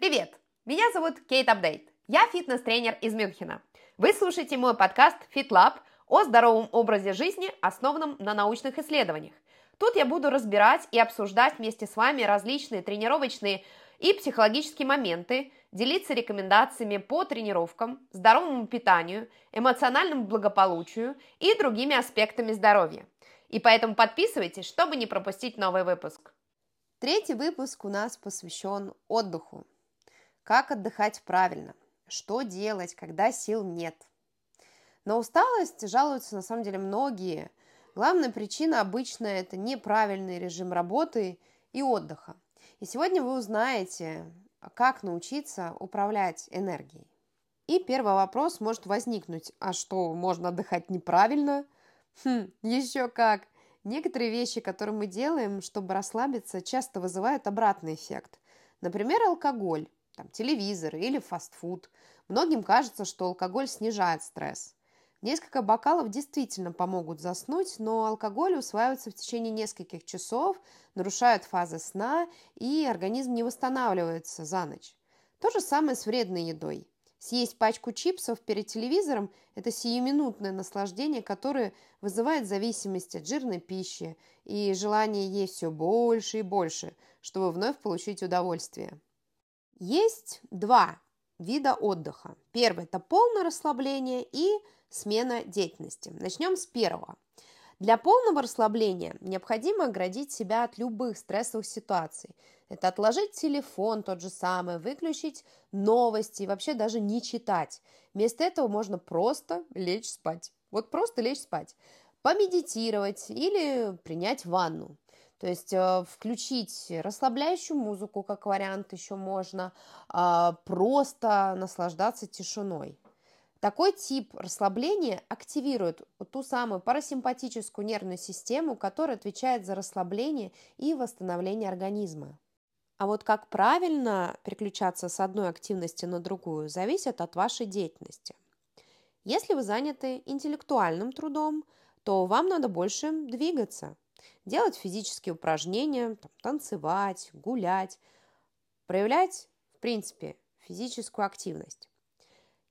Привет! Меня зовут Кейт Апдейт. Я фитнес-тренер из Мюнхена. Вы слушаете мой подкаст FitLab о здоровом образе жизни, основанном на научных исследованиях. Тут я буду разбирать и обсуждать вместе с вами различные тренировочные и психологические моменты, делиться рекомендациями по тренировкам, здоровому питанию, эмоциональному благополучию и другими аспектами здоровья. И поэтому подписывайтесь, чтобы не пропустить новый выпуск. Третий выпуск у нас посвящен отдыху. Как отдыхать правильно? Что делать, когда сил нет? На усталость жалуются на самом деле многие. Главная причина обычно это неправильный режим работы и отдыха. И сегодня вы узнаете, как научиться управлять энергией. И первый вопрос может возникнуть, а что, можно отдыхать неправильно? Хм, еще как. Некоторые вещи, которые мы делаем, чтобы расслабиться, часто вызывают обратный эффект. Например, алкоголь, там, телевизор или фастфуд. Многим кажется, что алкоголь снижает стресс. Несколько бокалов действительно помогут заснуть, но алкоголь усваивается в течение нескольких часов, нарушает фазы сна, и организм не восстанавливается за ночь. То же самое с вредной едой. Съесть пачку чипсов перед телевизором – это сиюминутное наслаждение, которое вызывает зависимость от жирной пищи и желание есть все больше и больше, чтобы вновь получить удовольствие. Есть два вида отдыха. Первый – это полное расслабление и смена деятельности. Начнем с первого. Для полного расслабления необходимо оградить себя от любых стрессовых ситуаций. Это отложить телефон тот же самый, выключить новости вообще даже не читать. Вместо этого можно просто лечь спать. Вот просто лечь спать. Помедитировать или принять ванну. То есть э, включить расслабляющую музыку как вариант еще можно, э, просто наслаждаться тишиной. Такой тип расслабления активирует ту самую парасимпатическую нервную систему, которая отвечает за расслабление и восстановление организма. А вот как правильно переключаться с одной активности на другую, зависит от вашей деятельности. Если вы заняты интеллектуальным трудом, то вам надо больше двигаться, делать физические упражнения, там, танцевать, гулять, проявлять, в принципе, физическую активность.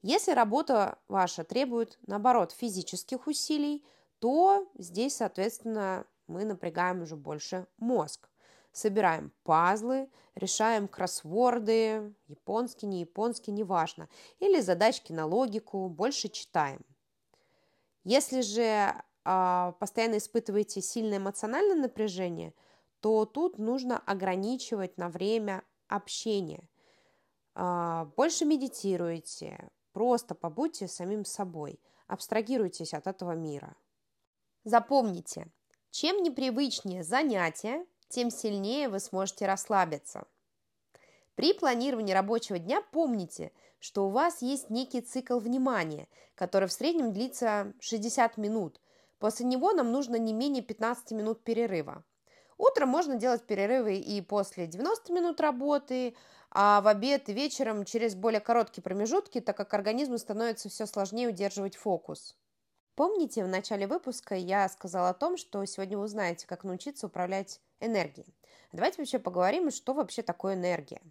Если работа ваша требует, наоборот, физических усилий, то здесь, соответственно, мы напрягаем уже больше мозг. Собираем пазлы, решаем кроссворды, японский, не японский, неважно, или задачки на логику, больше читаем. Если же постоянно испытываете сильное эмоциональное напряжение, то тут нужно ограничивать на время общения. Э, больше медитируйте, Просто побудьте самим собой, абстрагируйтесь от этого мира. Запомните, чем непривычнее занятие, тем сильнее вы сможете расслабиться. При планировании рабочего дня помните, что у вас есть некий цикл внимания, который в среднем длится 60 минут. После него нам нужно не менее 15 минут перерыва. Утром можно делать перерывы и после 90 минут работы, а в обед и вечером через более короткие промежутки, так как организму становится все сложнее удерживать фокус. Помните, в начале выпуска я сказала о том, что сегодня вы узнаете, как научиться управлять энергией. Давайте вообще поговорим, что вообще такое энергия.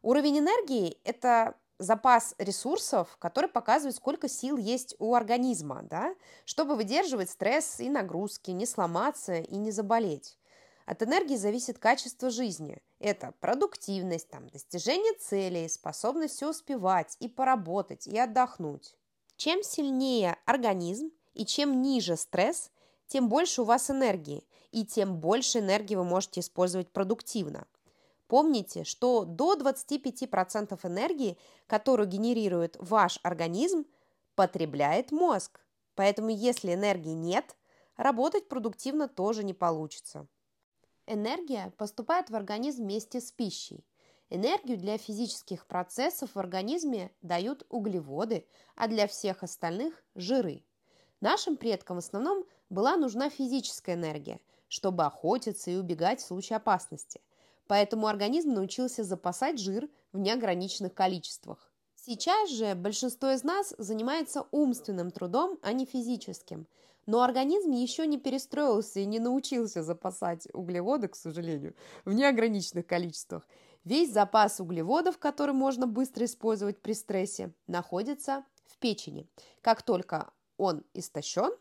Уровень энергии – это запас ресурсов, который показывает, сколько сил есть у организма, да, чтобы выдерживать стресс и нагрузки, не сломаться и не заболеть. От энергии зависит качество жизни. Это продуктивность, там, достижение целей, способность все успевать и поработать, и отдохнуть. Чем сильнее организм и чем ниже стресс, тем больше у вас энергии, и тем больше энергии вы можете использовать продуктивно. Помните, что до 25% энергии, которую генерирует ваш организм, потребляет мозг. Поэтому если энергии нет, работать продуктивно тоже не получится. Энергия поступает в организм вместе с пищей. Энергию для физических процессов в организме дают углеводы, а для всех остальных – жиры. Нашим предкам в основном была нужна физическая энергия, чтобы охотиться и убегать в случае опасности. Поэтому организм научился запасать жир в неограниченных количествах. Сейчас же большинство из нас занимается умственным трудом, а не физическим – но организм еще не перестроился и не научился запасать углеводы, к сожалению, в неограниченных количествах. Весь запас углеводов, который можно быстро использовать при стрессе, находится в печени. Как только он истощен,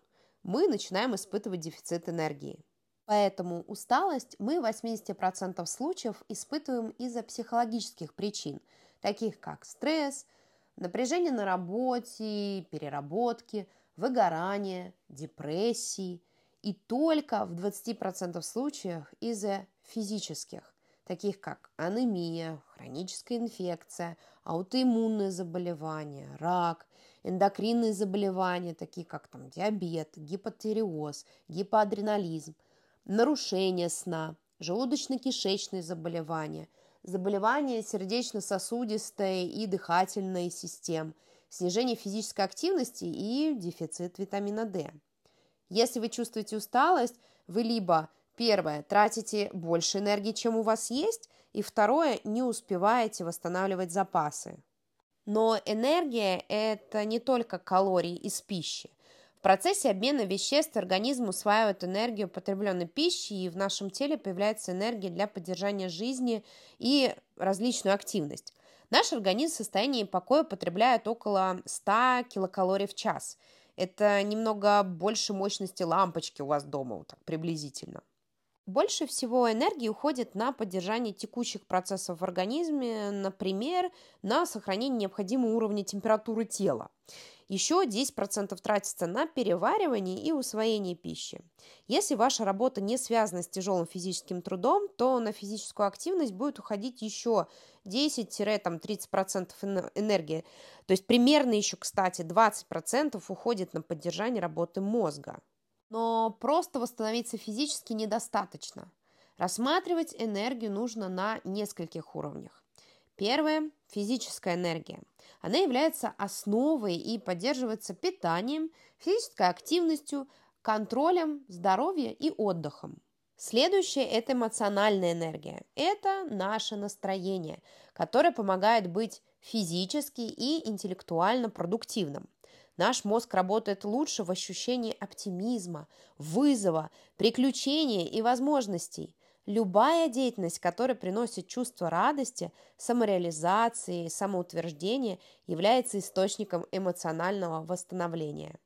мы начинаем испытывать дефицит энергии. Поэтому усталость мы в 80% случаев испытываем из-за психологических причин, таких как стресс, напряжение на работе, переработки, выгорание, депрессии. И только в 20% случаев из-за физических, таких как анемия, хроническая инфекция, аутоиммунные заболевания, рак, эндокринные заболевания, такие как там, диабет, гипотереоз, гипоадренализм, нарушение сна, желудочно-кишечные заболевания, заболевания сердечно-сосудистой и дыхательной систем, снижение физической активности и дефицит витамина D. Если вы чувствуете усталость, вы либо первое тратите больше энергии, чем у вас есть, и второе не успеваете восстанавливать запасы. Но энергия – это не только калории из пищи. Процессе обмена веществ организм усваивает энергию потребленной пищи, и в нашем теле появляется энергия для поддержания жизни и различную активность. Наш организм в состоянии покоя потребляет около 100 килокалорий в час. Это немного больше мощности лампочки у вас дома, вот так приблизительно. Больше всего энергии уходит на поддержание текущих процессов в организме, например, на сохранение необходимого уровня температуры тела. Еще 10% тратится на переваривание и усвоение пищи. Если ваша работа не связана с тяжелым физическим трудом, то на физическую активность будет уходить еще 10-30% энергии. То есть примерно еще, кстати, 20% уходит на поддержание работы мозга. Но просто восстановиться физически недостаточно. Рассматривать энергию нужно на нескольких уровнях. Первое – физическая энергия. Она является основой и поддерживается питанием, физической активностью, контролем здоровья и отдыхом. Следующее – это эмоциональная энергия. Это наше настроение, которое помогает быть физически и интеллектуально продуктивным. Наш мозг работает лучше в ощущении оптимизма, вызова, приключения и возможностей. Любая деятельность, которая приносит чувство радости, самореализации, самоутверждения, является источником эмоционального восстановления.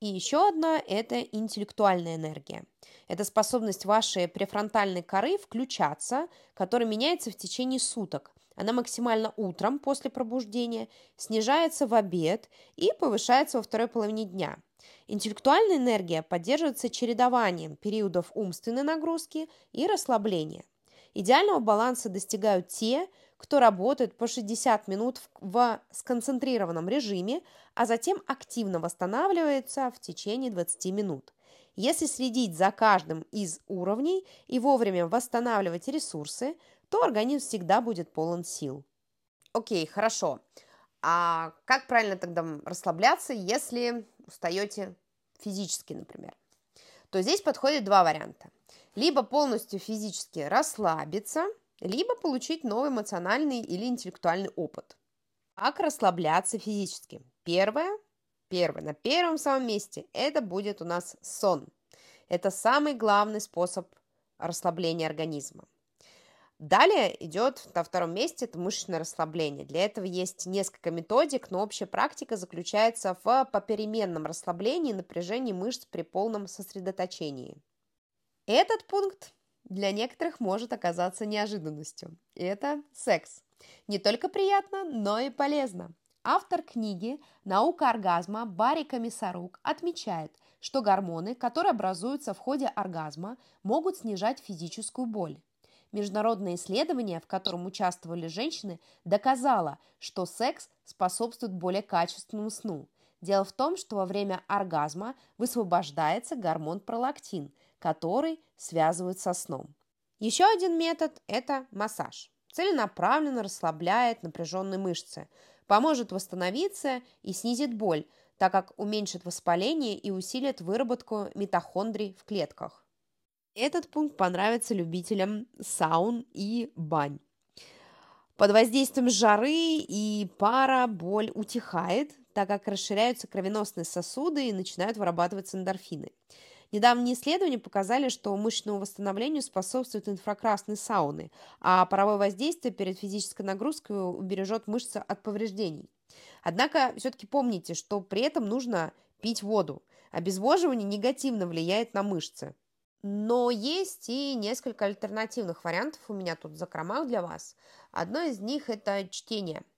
И еще одна – это интеллектуальная энергия. Это способность вашей префронтальной коры включаться, которая меняется в течение суток – она максимально утром после пробуждения, снижается в обед и повышается во второй половине дня. Интеллектуальная энергия поддерживается чередованием периодов умственной нагрузки и расслабления. Идеального баланса достигают те, кто работает по 60 минут в сконцентрированном режиме, а затем активно восстанавливается в течение 20 минут. Если следить за каждым из уровней и вовремя восстанавливать ресурсы, то организм всегда будет полон сил. Окей, хорошо. А как правильно тогда расслабляться, если устаете физически, например? То здесь подходит два варианта. Либо полностью физически расслабиться, либо получить новый эмоциональный или интеллектуальный опыт. Как расслабляться физически? Первое, первое, на первом самом месте, это будет у нас сон. Это самый главный способ расслабления организма. Далее идет на втором месте это мышечное расслабление. Для этого есть несколько методик, но общая практика заключается в попеременном расслаблении напряжении мышц при полном сосредоточении. Этот пункт для некоторых может оказаться неожиданностью. Это секс. Не только приятно, но и полезно. Автор книги «Наука оргазма» Барри Комиссарук отмечает, что гормоны, которые образуются в ходе оргазма, могут снижать физическую боль. Международное исследование, в котором участвовали женщины, доказало, что секс способствует более качественному сну. Дело в том, что во время оргазма высвобождается гормон пролактин, который связывают со сном. Еще один метод – это массаж. Целенаправленно расслабляет напряженные мышцы, поможет восстановиться и снизит боль, так как уменьшит воспаление и усилит выработку митохондрий в клетках. Этот пункт понравится любителям саун и бань. Под воздействием жары и пара боль утихает, так как расширяются кровеносные сосуды и начинают вырабатываться эндорфины. Недавние исследования показали, что мышечному восстановлению способствуют инфракрасные сауны, а паровое воздействие перед физической нагрузкой убережет мышцы от повреждений. Однако все-таки помните, что при этом нужно пить воду. Обезвоживание негативно влияет на мышцы. Но есть и несколько альтернативных вариантов у меня тут в закромах для вас. Одно из них – это чтение –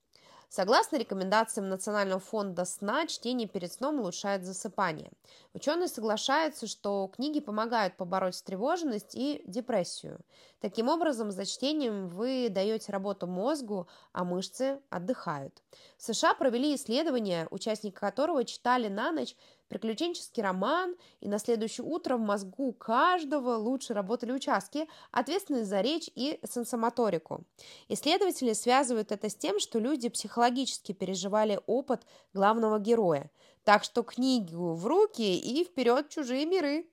Согласно рекомендациям Национального фонда сна, чтение перед сном улучшает засыпание. Ученые соглашаются, что книги помогают побороть встревоженность и депрессию. Таким образом, за чтением вы даете работу мозгу, а мышцы отдыхают. В США провели исследование, участники которого читали на ночь приключенческий роман, и на следующее утро в мозгу каждого лучше работали участки, ответственные за речь и сенсомоторику. Исследователи связывают это с тем, что люди психологически переживали опыт главного героя. Так что книгу в руки и вперед чужие миры.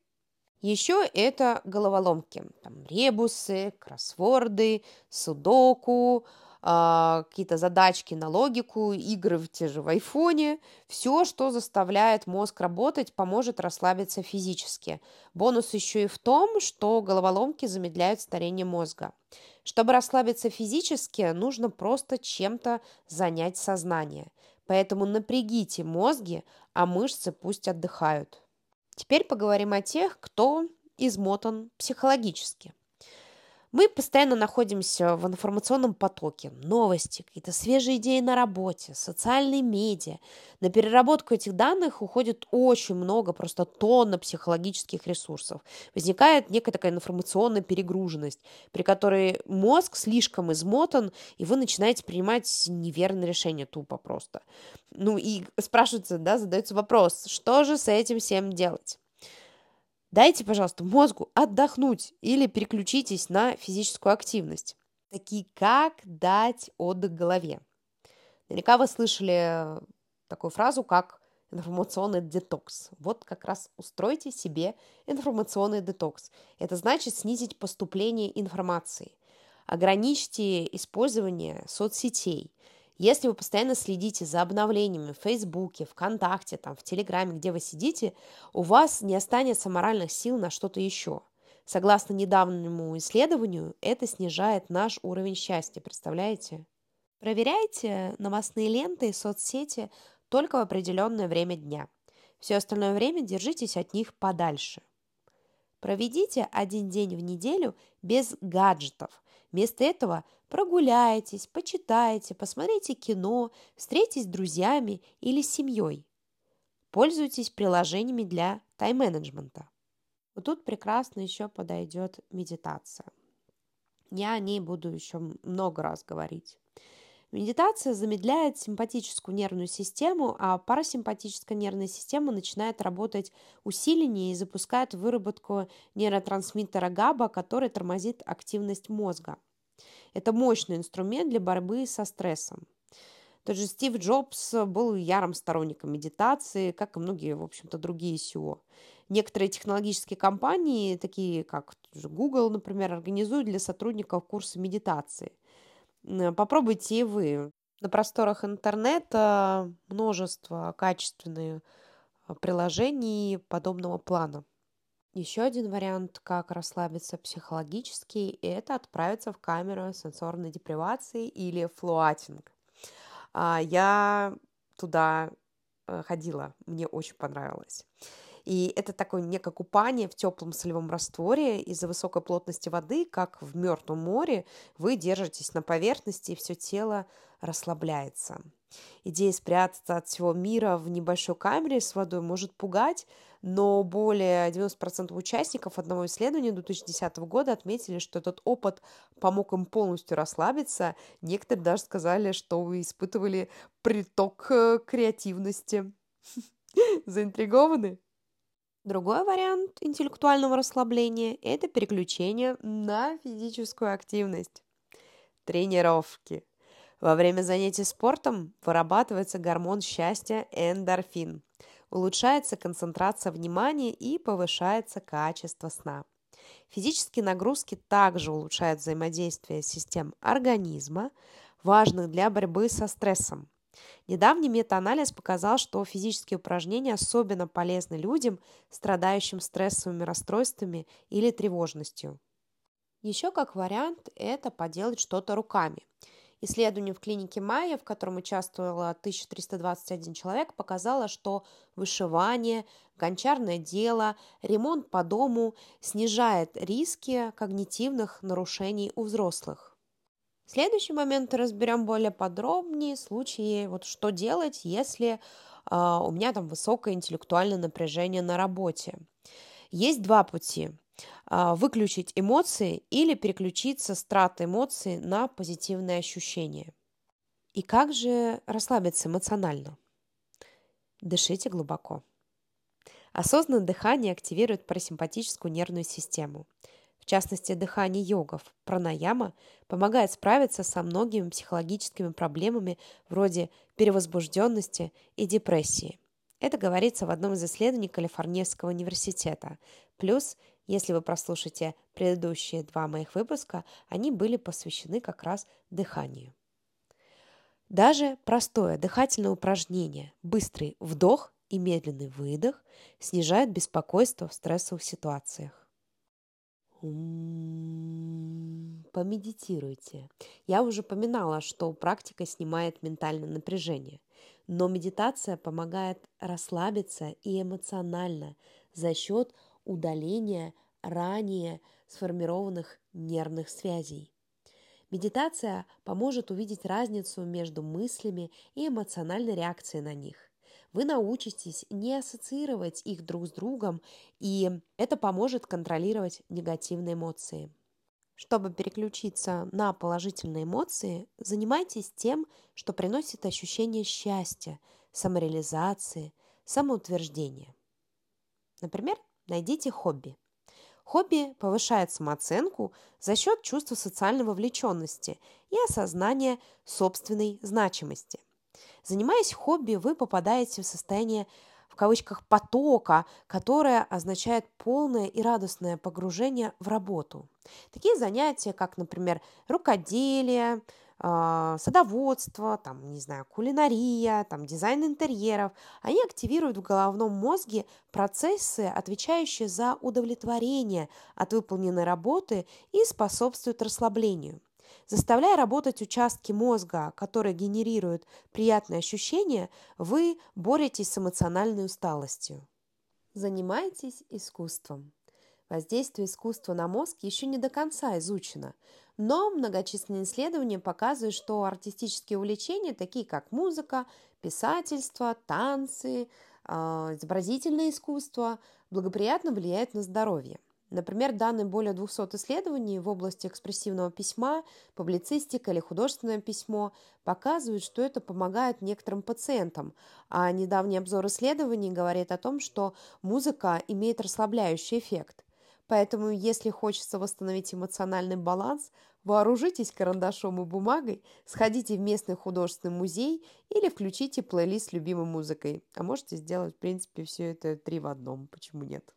Еще это головоломки, там ребусы, кроссворды, судоку, какие-то задачки на логику, игры в те же в айфоне. Все, что заставляет мозг работать, поможет расслабиться физически. Бонус еще и в том, что головоломки замедляют старение мозга. Чтобы расслабиться физически, нужно просто чем-то занять сознание. Поэтому напрягите мозги, а мышцы пусть отдыхают. Теперь поговорим о тех, кто измотан психологически. Мы постоянно находимся в информационном потоке. Новости, какие-то свежие идеи на работе, социальные медиа. На переработку этих данных уходит очень много, просто тонна психологических ресурсов. Возникает некая такая информационная перегруженность, при которой мозг слишком измотан, и вы начинаете принимать неверные решения тупо просто. Ну и спрашивается, да, задается вопрос, что же с этим всем делать? Дайте, пожалуйста, мозгу отдохнуть или переключитесь на физическую активность. Такие как дать отдых голове. Наверняка вы слышали такую фразу, как информационный детокс. Вот как раз устройте себе информационный детокс. Это значит снизить поступление информации. Ограничьте использование соцсетей – если вы постоянно следите за обновлениями в Фейсбуке, ВКонтакте, там, в Телеграме, где вы сидите, у вас не останется моральных сил на что-то еще. Согласно недавнему исследованию, это снижает наш уровень счастья, представляете? Проверяйте новостные ленты и соцсети только в определенное время дня. Все остальное время держитесь от них подальше. Проведите один день в неделю без гаджетов. Вместо этого Прогуляйтесь, почитайте, посмотрите кино, встретитесь с друзьями или с семьей. Пользуйтесь приложениями для тайм-менеджмента. Вот тут прекрасно еще подойдет медитация. Я о ней буду еще много раз говорить. Медитация замедляет симпатическую нервную систему, а парасимпатическая нервная система начинает работать усиленнее и запускает выработку нейротрансмиттера ГАБА, который тормозит активность мозга – это мощный инструмент для борьбы со стрессом. Тот же Стив Джобс был ярым сторонником медитации, как и многие, в общем-то, другие SEO. Некоторые технологические компании, такие как Google, например, организуют для сотрудников курсы медитации. Попробуйте и вы. На просторах интернета множество качественных приложений подобного плана. Еще один вариант, как расслабиться психологически, это отправиться в камеру сенсорной депривации или флуатинг. А, я туда э, ходила, мне очень понравилось. И это такое некое купание в теплом солевом растворе из-за высокой плотности воды, как в мертвом море, вы держитесь на поверхности, и все тело расслабляется. Идея спрятаться от всего мира в небольшой камере с водой может пугать, но более 90% участников одного исследования 2010 года отметили, что этот опыт помог им полностью расслабиться. Некоторые даже сказали, что вы испытывали приток э, креативности. Заинтригованы? Другой вариант интеллектуального расслабления – это переключение на физическую активность. Тренировки. Во время занятий спортом вырабатывается гормон счастья эндорфин. Улучшается концентрация внимания и повышается качество сна. Физические нагрузки также улучшают взаимодействие систем организма, важных для борьбы со стрессом. Недавний метаанализ показал, что физические упражнения особенно полезны людям, страдающим стрессовыми расстройствами или тревожностью. Еще как вариант – это поделать что-то руками. Исследование в клинике Майя, в котором участвовало 1321 человек, показало, что вышивание, гончарное дело, ремонт по дому снижает риски когнитивных нарушений у взрослых. В следующий момент разберем более подробнее случаи, вот что делать, если э, у меня там высокое интеллектуальное напряжение на работе. Есть два пути. А, выключить эмоции или переключиться с трат эмоций на позитивные ощущения. И как же расслабиться эмоционально? Дышите глубоко. Осознанное дыхание активирует парасимпатическую нервную систему. В частности, дыхание йогов, пранаяма, помогает справиться со многими психологическими проблемами вроде перевозбужденности и депрессии. Это говорится в одном из исследований Калифорнийского университета. Плюс если вы прослушаете предыдущие два моих выпуска, они были посвящены как раз дыханию. Даже простое дыхательное упражнение, быстрый вдох и медленный выдох снижает беспокойство в стрессовых ситуациях. Помедитируйте. Я уже упоминала, что практика снимает ментальное напряжение, но медитация помогает расслабиться и эмоционально за счет удаления ранее сформированных нервных связей. Медитация поможет увидеть разницу между мыслями и эмоциональной реакцией на них. Вы научитесь не ассоциировать их друг с другом, и это поможет контролировать негативные эмоции. Чтобы переключиться на положительные эмоции, занимайтесь тем, что приносит ощущение счастья, самореализации, самоутверждения. Например, найдите хобби. Хобби повышает самооценку за счет чувства социальной вовлеченности и осознания собственной значимости. Занимаясь хобби, вы попадаете в состояние в кавычках потока, которое означает полное и радостное погружение в работу. Такие занятия, как, например, рукоделие, а, садоводство, там, не знаю, кулинария, там, дизайн интерьеров, они активируют в головном мозге процессы, отвечающие за удовлетворение от выполненной работы и способствуют расслаблению. Заставляя работать участки мозга, которые генерируют приятные ощущения, вы боретесь с эмоциональной усталостью. Занимайтесь искусством. Воздействие искусства на мозг еще не до конца изучено, но многочисленные исследования показывают, что артистические увлечения, такие как музыка, писательство, танцы, а, изобразительное искусство, благоприятно влияют на здоровье. Например, данные более 200 исследований в области экспрессивного письма, публицистика или художественное письмо показывают, что это помогает некоторым пациентам, а недавний обзор исследований говорит о том, что музыка имеет расслабляющий эффект. Поэтому, если хочется восстановить эмоциональный баланс, Вооружитесь карандашом и бумагой, сходите в местный художественный музей или включите плейлист с любимой музыкой. А можете сделать, в принципе, все это три в одном. Почему нет?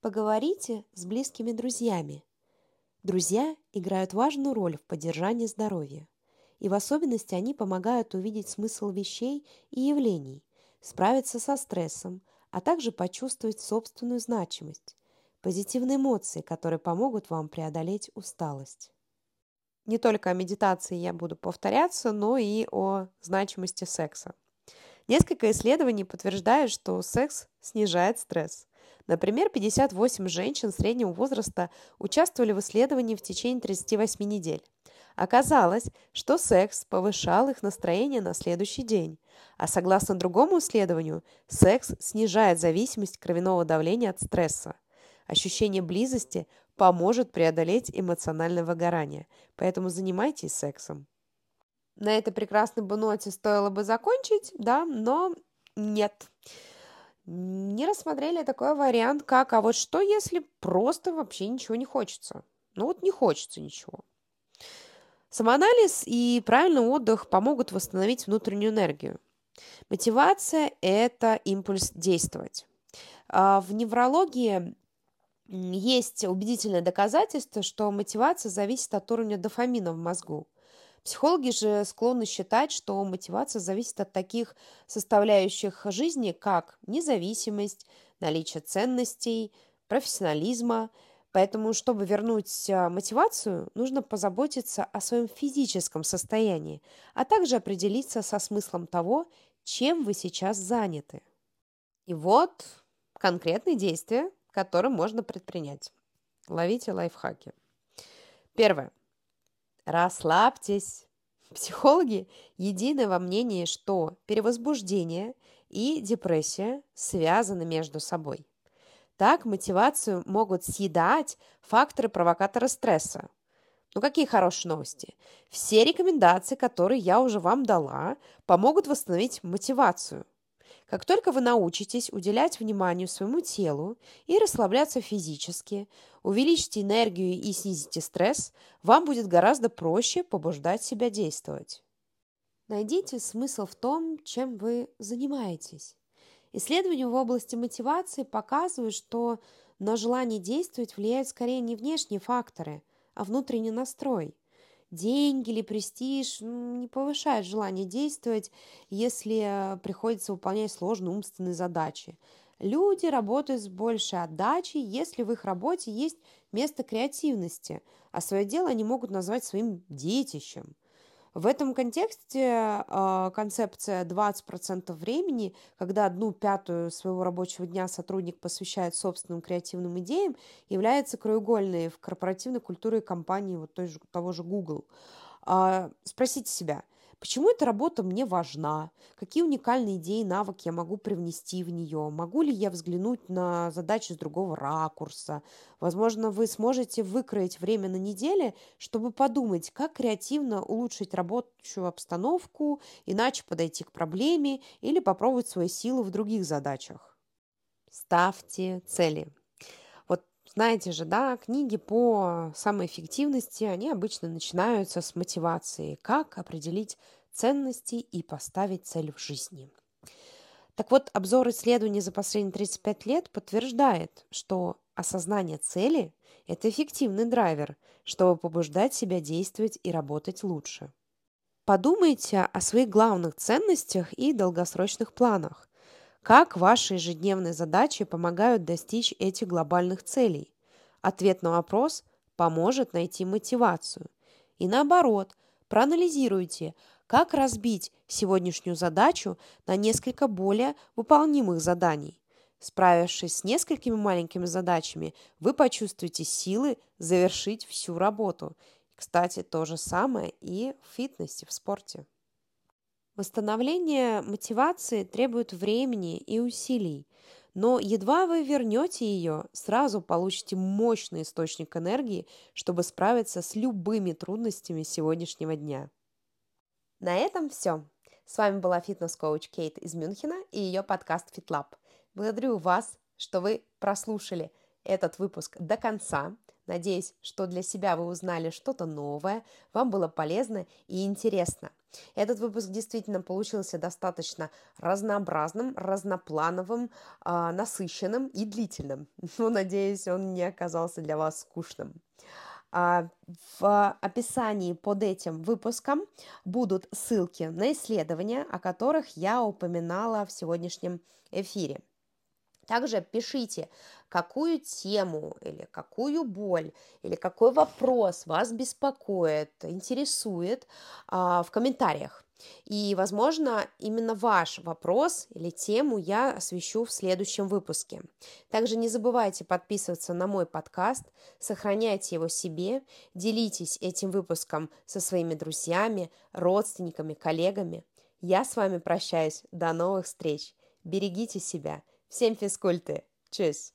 Поговорите с близкими друзьями. Друзья играют важную роль в поддержании здоровья. И в особенности они помогают увидеть смысл вещей и явлений, справиться со стрессом, а также почувствовать собственную значимость, позитивные эмоции, которые помогут вам преодолеть усталость. Не только о медитации я буду повторяться, но и о значимости секса. Несколько исследований подтверждают, что секс снижает стресс. Например, 58 женщин среднего возраста участвовали в исследовании в течение 38 недель. Оказалось, что секс повышал их настроение на следующий день. А согласно другому исследованию, секс снижает зависимость кровяного давления от стресса. Ощущение близости поможет преодолеть эмоциональное выгорание. Поэтому занимайтесь сексом. На этой прекрасной бы ноте стоило бы закончить, да, но нет. Не рассмотрели такой вариант, как, а вот что, если просто вообще ничего не хочется? Ну вот не хочется ничего. Самоанализ и правильный отдых помогут восстановить внутреннюю энергию. Мотивация – это импульс действовать. А в неврологии есть убедительное доказательство, что мотивация зависит от уровня дофамина в мозгу. Психологи же склонны считать, что мотивация зависит от таких составляющих жизни, как независимость, наличие ценностей, профессионализма. Поэтому, чтобы вернуть а, мотивацию, нужно позаботиться о своем физическом состоянии, а также определиться со смыслом того, чем вы сейчас заняты. И вот конкретные действия, которые можно предпринять. Ловите лайфхаки. Первое. Расслабьтесь. Психологи едины во мнении, что перевозбуждение и депрессия связаны между собой. Так мотивацию могут съедать факторы-провокаторы стресса. Ну какие хорошие новости? Все рекомендации, которые я уже вам дала, помогут восстановить мотивацию – как только вы научитесь уделять внимание своему телу и расслабляться физически, увеличите энергию и снизите стресс, вам будет гораздо проще побуждать себя действовать. Найдите смысл в том, чем вы занимаетесь. Исследования в области мотивации показывают, что на желание действовать влияют скорее не внешние факторы, а внутренний настрой – деньги или престиж не повышает желание действовать, если приходится выполнять сложные умственные задачи. Люди работают с большей отдачей, если в их работе есть место креативности, а свое дело они могут назвать своим детищем – в этом контексте э, концепция 20% времени, когда одну пятую своего рабочего дня сотрудник посвящает собственным креативным идеям, является краеугольной в корпоративной культуре компании вот той же, того же Google. Э, спросите себя – Почему эта работа мне важна? Какие уникальные идеи и навыки я могу привнести в нее? Могу ли я взглянуть на задачи с другого ракурса? Возможно, вы сможете выкроить время на неделе, чтобы подумать, как креативно улучшить рабочую обстановку, иначе подойти к проблеме или попробовать свои силы в других задачах. Ставьте цели. Знаете же, да, книги по самоэффективности, они обычно начинаются с мотивации. Как определить ценности и поставить цель в жизни. Так вот, обзор исследований за последние 35 лет подтверждает, что осознание цели – это эффективный драйвер, чтобы побуждать себя действовать и работать лучше. Подумайте о своих главных ценностях и долгосрочных планах. Как ваши ежедневные задачи помогают достичь этих глобальных целей? Ответ на вопрос поможет найти мотивацию. И наоборот, проанализируйте, как разбить сегодняшнюю задачу на несколько более выполнимых заданий. Справившись с несколькими маленькими задачами, вы почувствуете силы завершить всю работу. Кстати, то же самое и в фитнесе, в спорте. Восстановление мотивации требует времени и усилий, но едва вы вернете ее, сразу получите мощный источник энергии, чтобы справиться с любыми трудностями сегодняшнего дня. На этом все. С вами была фитнес-коуч Кейт из Мюнхена и ее подкаст FitLab. Благодарю вас, что вы прослушали этот выпуск до конца. Надеюсь, что для себя вы узнали что-то новое, вам было полезно и интересно. Этот выпуск действительно получился достаточно разнообразным, разноплановым, э, насыщенным и длительным. Но, надеюсь, он не оказался для вас скучным. А, в описании под этим выпуском будут ссылки на исследования, о которых я упоминала в сегодняшнем эфире. Также пишите, какую тему или какую боль или какой вопрос вас беспокоит, интересует а, в комментариях. И, возможно, именно ваш вопрос или тему я освещу в следующем выпуске. Также не забывайте подписываться на мой подкаст, сохраняйте его себе, делитесь этим выпуском со своими друзьями, родственниками, коллегами. Я с вами прощаюсь. До новых встреч. Берегите себя. Всем физкульты. Чус!